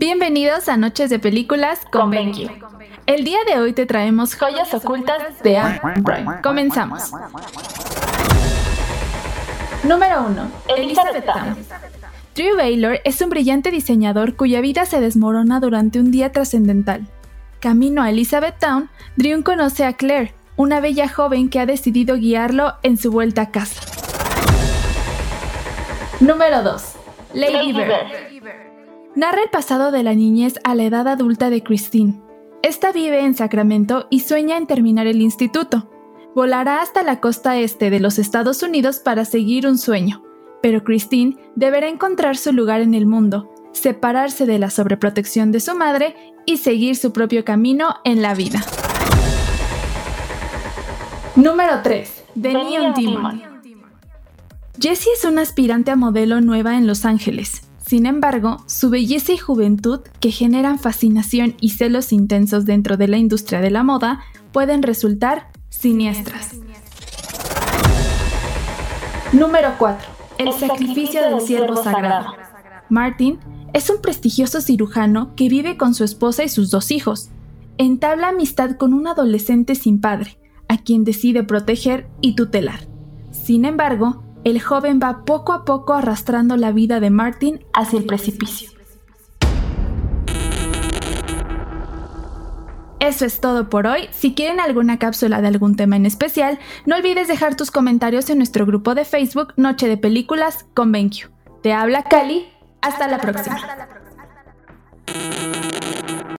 Bienvenidos a Noches de Películas con Benki. El día de hoy te traemos joyas ocultas de Anne Comenzamos. Número 1. Elizabeth Town. Drew Baylor es un brillante diseñador cuya vida se desmorona durante un día trascendental. Camino a Elizabethtown, Drew conoce a Claire, una bella joven que ha decidido guiarlo en su vuelta a casa. Número 2. Lady Bird. Narra el pasado de la niñez a la edad adulta de Christine. Esta vive en Sacramento y sueña en terminar el instituto. Volará hasta la costa este de los Estados Unidos para seguir un sueño, pero Christine deberá encontrar su lugar en el mundo, separarse de la sobreprotección de su madre y seguir su propio camino en la vida. Número 3. The Neon Demon. Jessie es una aspirante a modelo nueva en Los Ángeles. Sin embargo, su belleza y juventud, que generan fascinación y celos intensos dentro de la industria de la moda, pueden resultar siniestras. Número 4. El sacrificio del siervo sagrado. Martin es un prestigioso cirujano que vive con su esposa y sus dos hijos. Entabla amistad con un adolescente sin padre, a quien decide proteger y tutelar. Sin embargo, el joven va poco a poco arrastrando la vida de Martin hacia el precipicio. Eso es todo por hoy. Si quieren alguna cápsula de algún tema en especial, no olvides dejar tus comentarios en nuestro grupo de Facebook Noche de Películas con BenQ. Te habla Cali. Hasta la próxima.